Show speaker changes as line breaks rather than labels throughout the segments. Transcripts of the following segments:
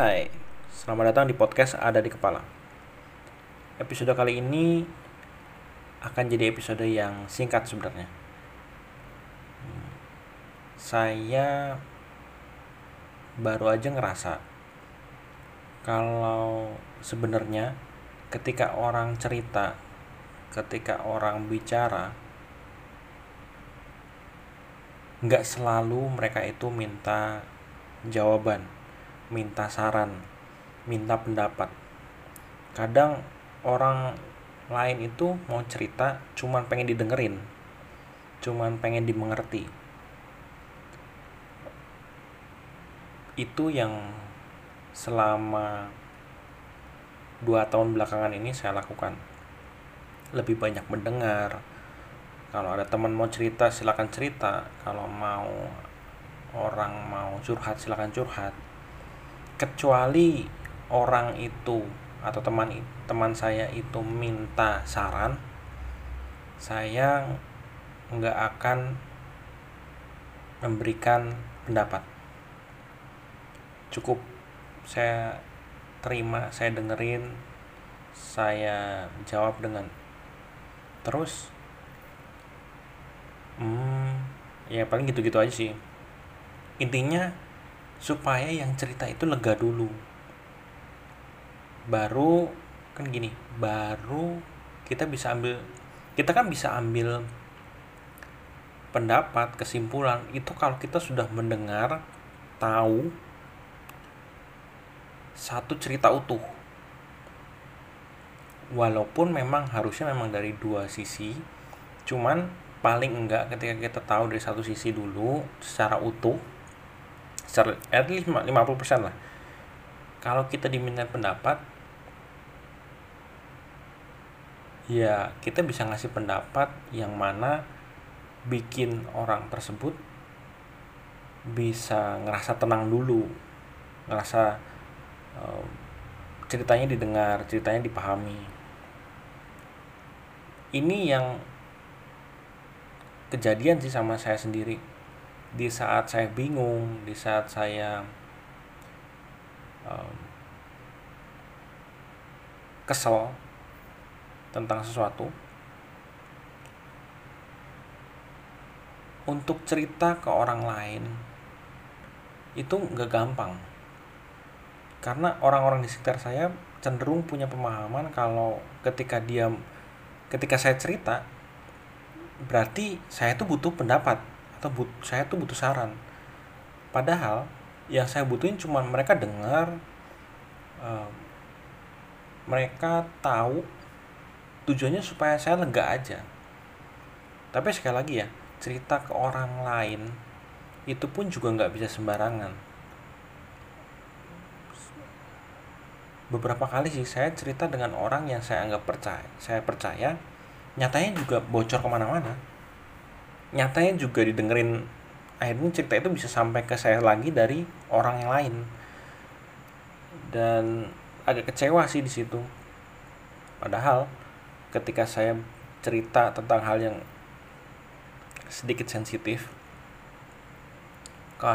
Hai, selamat datang di podcast Ada di Kepala. Episode kali ini akan jadi episode yang singkat sebenarnya. Saya baru aja ngerasa kalau sebenarnya ketika orang cerita, ketika orang bicara, nggak selalu mereka itu minta jawaban, minta saran, minta pendapat. Kadang orang lain itu mau cerita cuman pengen didengerin, cuman pengen dimengerti. Itu yang selama dua tahun belakangan ini saya lakukan. Lebih banyak mendengar. Kalau ada teman mau cerita silakan cerita. Kalau mau orang mau curhat silakan curhat kecuali orang itu atau teman teman saya itu minta saran saya nggak akan memberikan pendapat. Cukup saya terima saya dengerin saya jawab dengan terus. Hmm ya paling gitu-gitu aja sih. Intinya supaya yang cerita itu lega dulu. Baru kan gini baru kita bisa ambil kita kan bisa ambil pendapat kesimpulan itu kalau kita sudah mendengar tahu satu cerita utuh. Walaupun memang harusnya memang dari dua sisi cuman paling enggak ketika kita tahu dari satu sisi dulu secara utuh at least 50% lah. Kalau kita diminta pendapat ya kita bisa ngasih pendapat yang mana bikin orang tersebut bisa ngerasa tenang dulu ngerasa um, ceritanya didengar ceritanya dipahami. Ini yang kejadian sih sama saya sendiri di saat saya bingung, di saat saya um, kesel tentang sesuatu, untuk cerita ke orang lain itu nggak gampang. Karena orang-orang di sekitar saya cenderung punya pemahaman kalau ketika dia ketika saya cerita berarti saya tuh butuh pendapat atau but, saya tuh butuh saran. Padahal yang saya butuhin cuma mereka dengar uh, mereka tahu tujuannya supaya saya lega aja. Tapi sekali lagi ya cerita ke orang lain itu pun juga nggak bisa sembarangan. Beberapa kali sih saya cerita dengan orang yang saya anggap percaya saya percaya nyatanya juga bocor ke mana-mana nyatanya juga didengerin akhirnya cerita itu bisa sampai ke saya lagi dari orang yang lain. Dan agak kecewa sih di situ. Padahal ketika saya cerita tentang hal yang sedikit sensitif ke,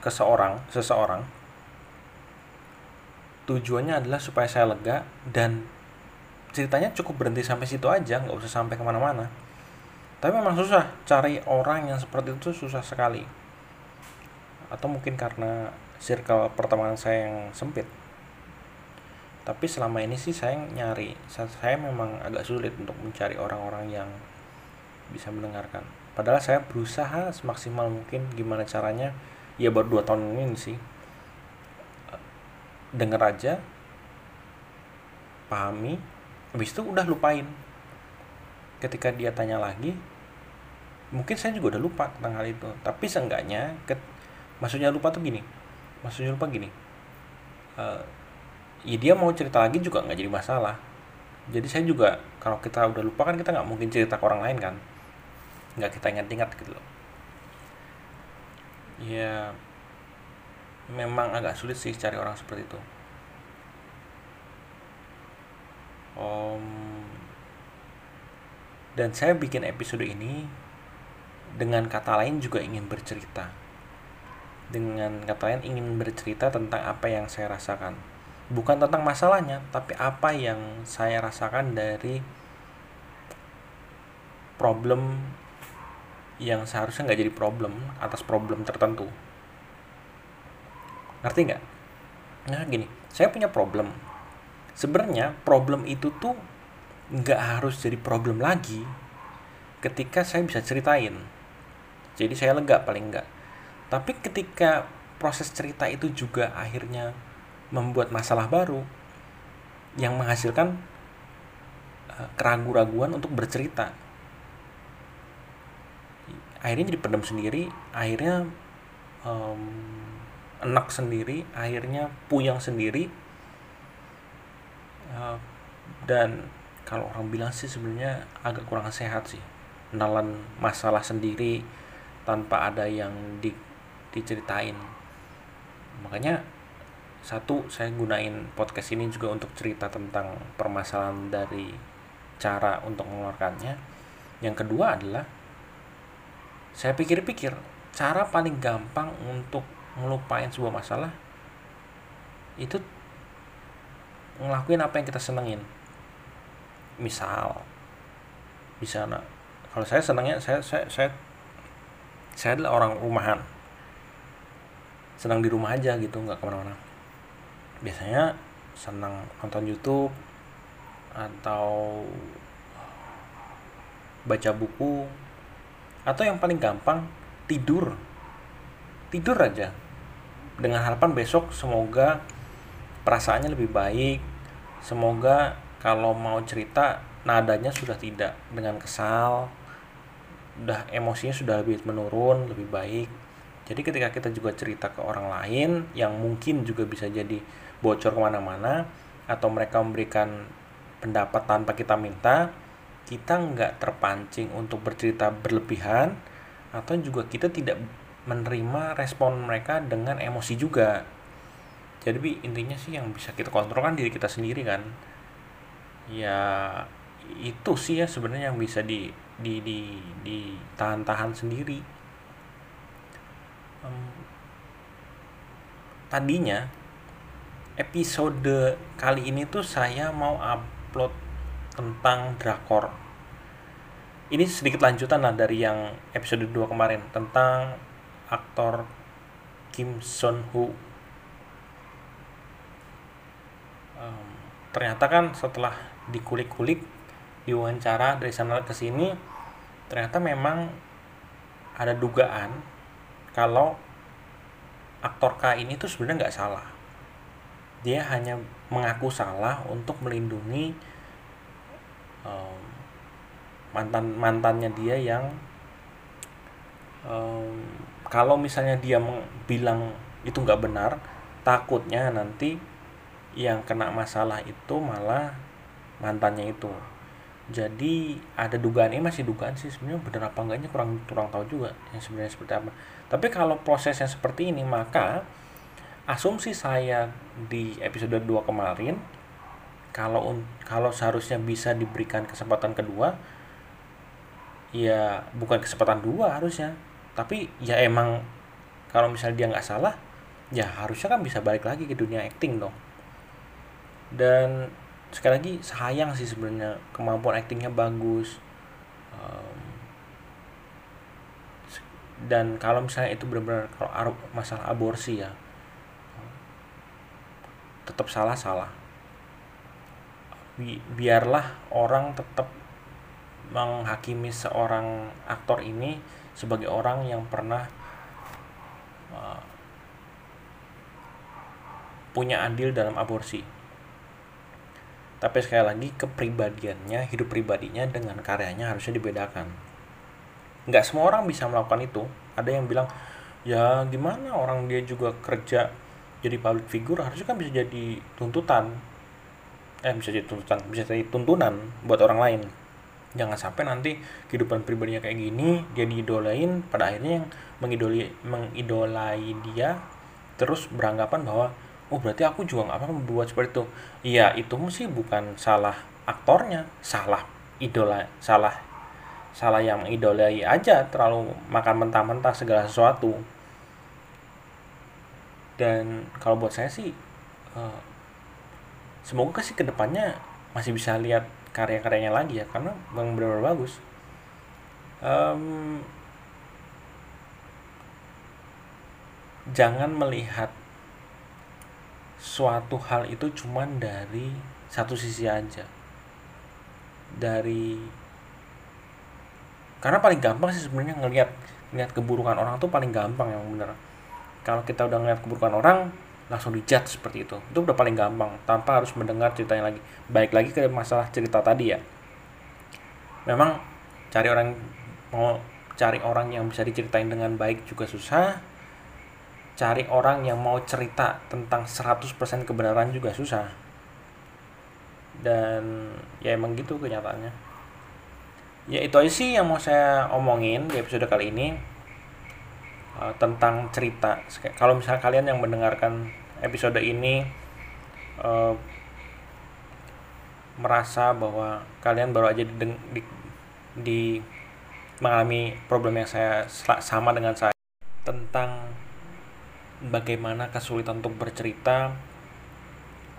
ke seseorang seseorang tujuannya adalah supaya saya lega dan ceritanya cukup berhenti sampai situ aja nggak usah sampai ke mana-mana tapi memang susah cari orang yang seperti itu susah sekali. Atau mungkin karena circle pertemanan saya yang sempit. Tapi selama ini sih saya nyari saya memang agak sulit untuk mencari orang-orang yang bisa mendengarkan. Padahal saya berusaha semaksimal mungkin gimana caranya ya baru dua tahun ini sih. Denger aja pahami habis itu udah lupain. Ketika dia tanya lagi mungkin saya juga udah lupa tentang hal itu. Tapi seenggaknya ke, maksudnya lupa tuh gini. Maksudnya lupa gini. Uh, ya dia mau cerita lagi juga nggak jadi masalah. Jadi saya juga kalau kita udah lupa kan kita nggak mungkin cerita ke orang lain kan. Nggak kita ingat-ingat gitu loh. Ya memang agak sulit sih cari orang seperti itu. Um, dan saya bikin episode ini dengan kata lain juga ingin bercerita. dengan kata lain ingin bercerita tentang apa yang saya rasakan. Bukan tentang masalahnya tapi apa yang saya rasakan dari problem yang seharusnya nggak jadi problem atas problem tertentu. Ngerti nggak? Nah gini saya punya problem. Sebenarnya problem itu tuh nggak harus jadi problem lagi ketika saya bisa ceritain jadi saya lega paling enggak tapi ketika proses cerita itu juga akhirnya membuat masalah baru yang menghasilkan uh, keraguan-raguan untuk bercerita. Akhirnya jadi pendam sendiri akhirnya um, enak sendiri akhirnya puyang sendiri. Uh, dan kalau orang bilang sih sebenarnya agak kurang sehat sih. Nalan masalah sendiri tanpa ada yang di, diceritain. Makanya satu saya gunain podcast ini juga untuk cerita tentang permasalahan dari cara untuk mengeluarkannya. Yang kedua adalah saya pikir-pikir cara paling gampang untuk ngelupain sebuah masalah itu ngelakuin apa yang kita senengin. Misal bisa kalau saya senangnya saya saya saya saya adalah orang rumahan. Senang di rumah aja gitu nggak ke mana-mana. Biasanya senang nonton YouTube atau baca buku. Atau yang paling gampang tidur. Tidur aja. Dengan harapan besok semoga perasaannya lebih baik. Semoga kalau mau cerita nadanya sudah tidak dengan kesal udah emosinya sudah lebih menurun lebih baik. Jadi ketika kita juga cerita ke orang lain yang mungkin juga bisa jadi bocor ke mana-mana atau mereka memberikan pendapat tanpa kita minta kita nggak terpancing untuk bercerita berlebihan atau juga kita tidak menerima respon mereka dengan emosi juga. Jadi intinya sih yang bisa kita kontrol kan diri kita sendiri kan. Ya itu sih ya sebenarnya yang bisa di di di di tahan-tahan sendiri. Um, tadinya episode kali ini tuh saya mau upload tentang drakor. Ini sedikit lanjutan lah dari yang episode 2 kemarin tentang aktor Kim Son Ho. Um, ternyata kan setelah dikulik-kulik diwawancara dari sana ke sini ternyata memang ada dugaan kalau aktor K ini tuh sebenarnya nggak salah. Dia hanya mengaku salah untuk melindungi um, mantan mantannya dia yang um, kalau misalnya dia bilang itu nggak benar takutnya nanti yang kena masalah itu malah mantannya itu jadi ada dugaan ini masih dugaan sih sebenarnya benar apa enggaknya kurang kurang tahu juga yang sebenarnya seperti apa. Tapi kalau prosesnya seperti ini maka asumsi saya di episode 2 kemarin kalau kalau seharusnya bisa diberikan kesempatan kedua ya bukan kesempatan dua harusnya. Tapi ya emang kalau misalnya dia nggak salah ya harusnya kan bisa balik lagi ke dunia acting dong. Dan sekali lagi sayang sih sebenarnya kemampuan aktingnya bagus. Um, dan kalau misalnya itu benar-benar kalau masalah aborsi ya tetap salah salah. Bi biarlah orang tetap menghakimi seorang aktor ini sebagai orang yang pernah uh, punya andil dalam aborsi tapi sekali lagi kepribadiannya hidup pribadinya dengan karyanya harusnya dibedakan. Nggak semua orang bisa melakukan itu. Ada yang bilang ya gimana orang dia juga kerja jadi public figure harusnya kan bisa jadi tuntutan. Eh bisa jadi tuntutan bisa jadi tuntunan buat orang lain. Jangan sampai nanti kehidupan pribadinya kayak gini dia diidolain pada akhirnya yang mengidoli mengidolai dia terus beranggapan bahwa oh berarti aku juga nggak apa membuat seperti itu. Iya itu sih bukan salah aktornya salah idola salah salah yang idolai aja terlalu makan mentah-mentah segala sesuatu. Dan kalau buat saya sih uh, semoga sih ke depannya masih bisa lihat karya-karyanya lagi ya karena bang benar-benar bagus. Um, jangan melihat suatu hal itu cuman dari satu sisi aja. Dari karena paling gampang sih sebenarnya ngelihat ngelihat keburukan orang tuh paling gampang yang bener. Kalau kita udah ngelihat keburukan orang langsung dijudge seperti itu. Itu udah paling gampang tanpa harus mendengar ceritanya lagi. Baik lagi ke masalah cerita tadi ya. Memang cari orang mau cari orang yang bisa diceritain dengan baik juga susah cari orang yang mau cerita tentang 100% kebenaran juga susah. Dan ya emang gitu kenyataannya. Ya itu aja sih yang mau saya omongin di episode kali ini uh, tentang cerita. Kalau misalnya kalian yang mendengarkan episode ini uh, merasa bahwa kalian baru aja di, di, di mengalami problem yang saya sama dengan saya tentang bagaimana kesulitan untuk bercerita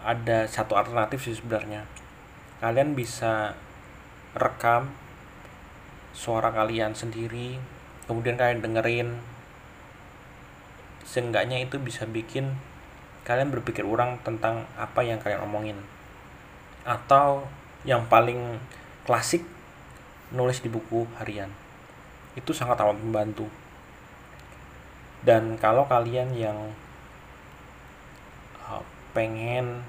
ada satu alternatif sih sebenarnya. Kalian bisa rekam suara kalian sendiri kemudian kalian dengerin. Seenggaknya itu bisa bikin kalian berpikir ulang tentang apa yang kalian omongin. Atau yang paling klasik nulis di buku harian. Itu sangat amat membantu dan kalau kalian yang uh, pengen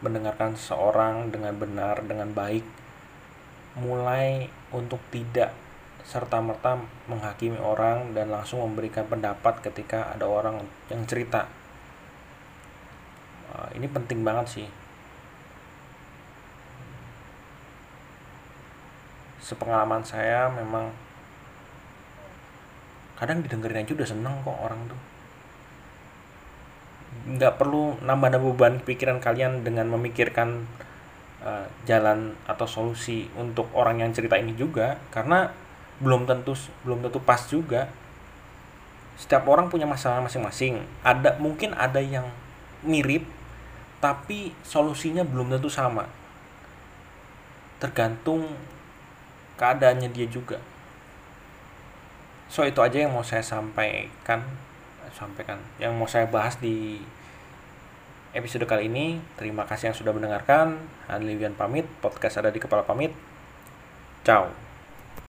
mendengarkan seseorang dengan benar dengan baik mulai untuk tidak serta-merta menghakimi orang dan langsung memberikan pendapat ketika ada orang yang cerita. Uh, ini penting banget sih. Sepengalaman saya memang kadang didengerin aja udah seneng kok orang tuh. Nggak perlu nambah-nambah beban pikiran kalian dengan memikirkan uh, jalan atau solusi untuk orang yang cerita ini juga karena belum tentu belum tentu pas juga. Setiap orang punya masalah masing-masing. Ada mungkin ada yang mirip tapi solusinya belum tentu sama. Tergantung keadaannya dia juga so itu aja yang mau saya sampaikan sampaikan. Yang mau saya bahas di episode kali ini terima kasih yang sudah mendengarkan. Anlivian pamit podcast ada di kepala pamit. Ciao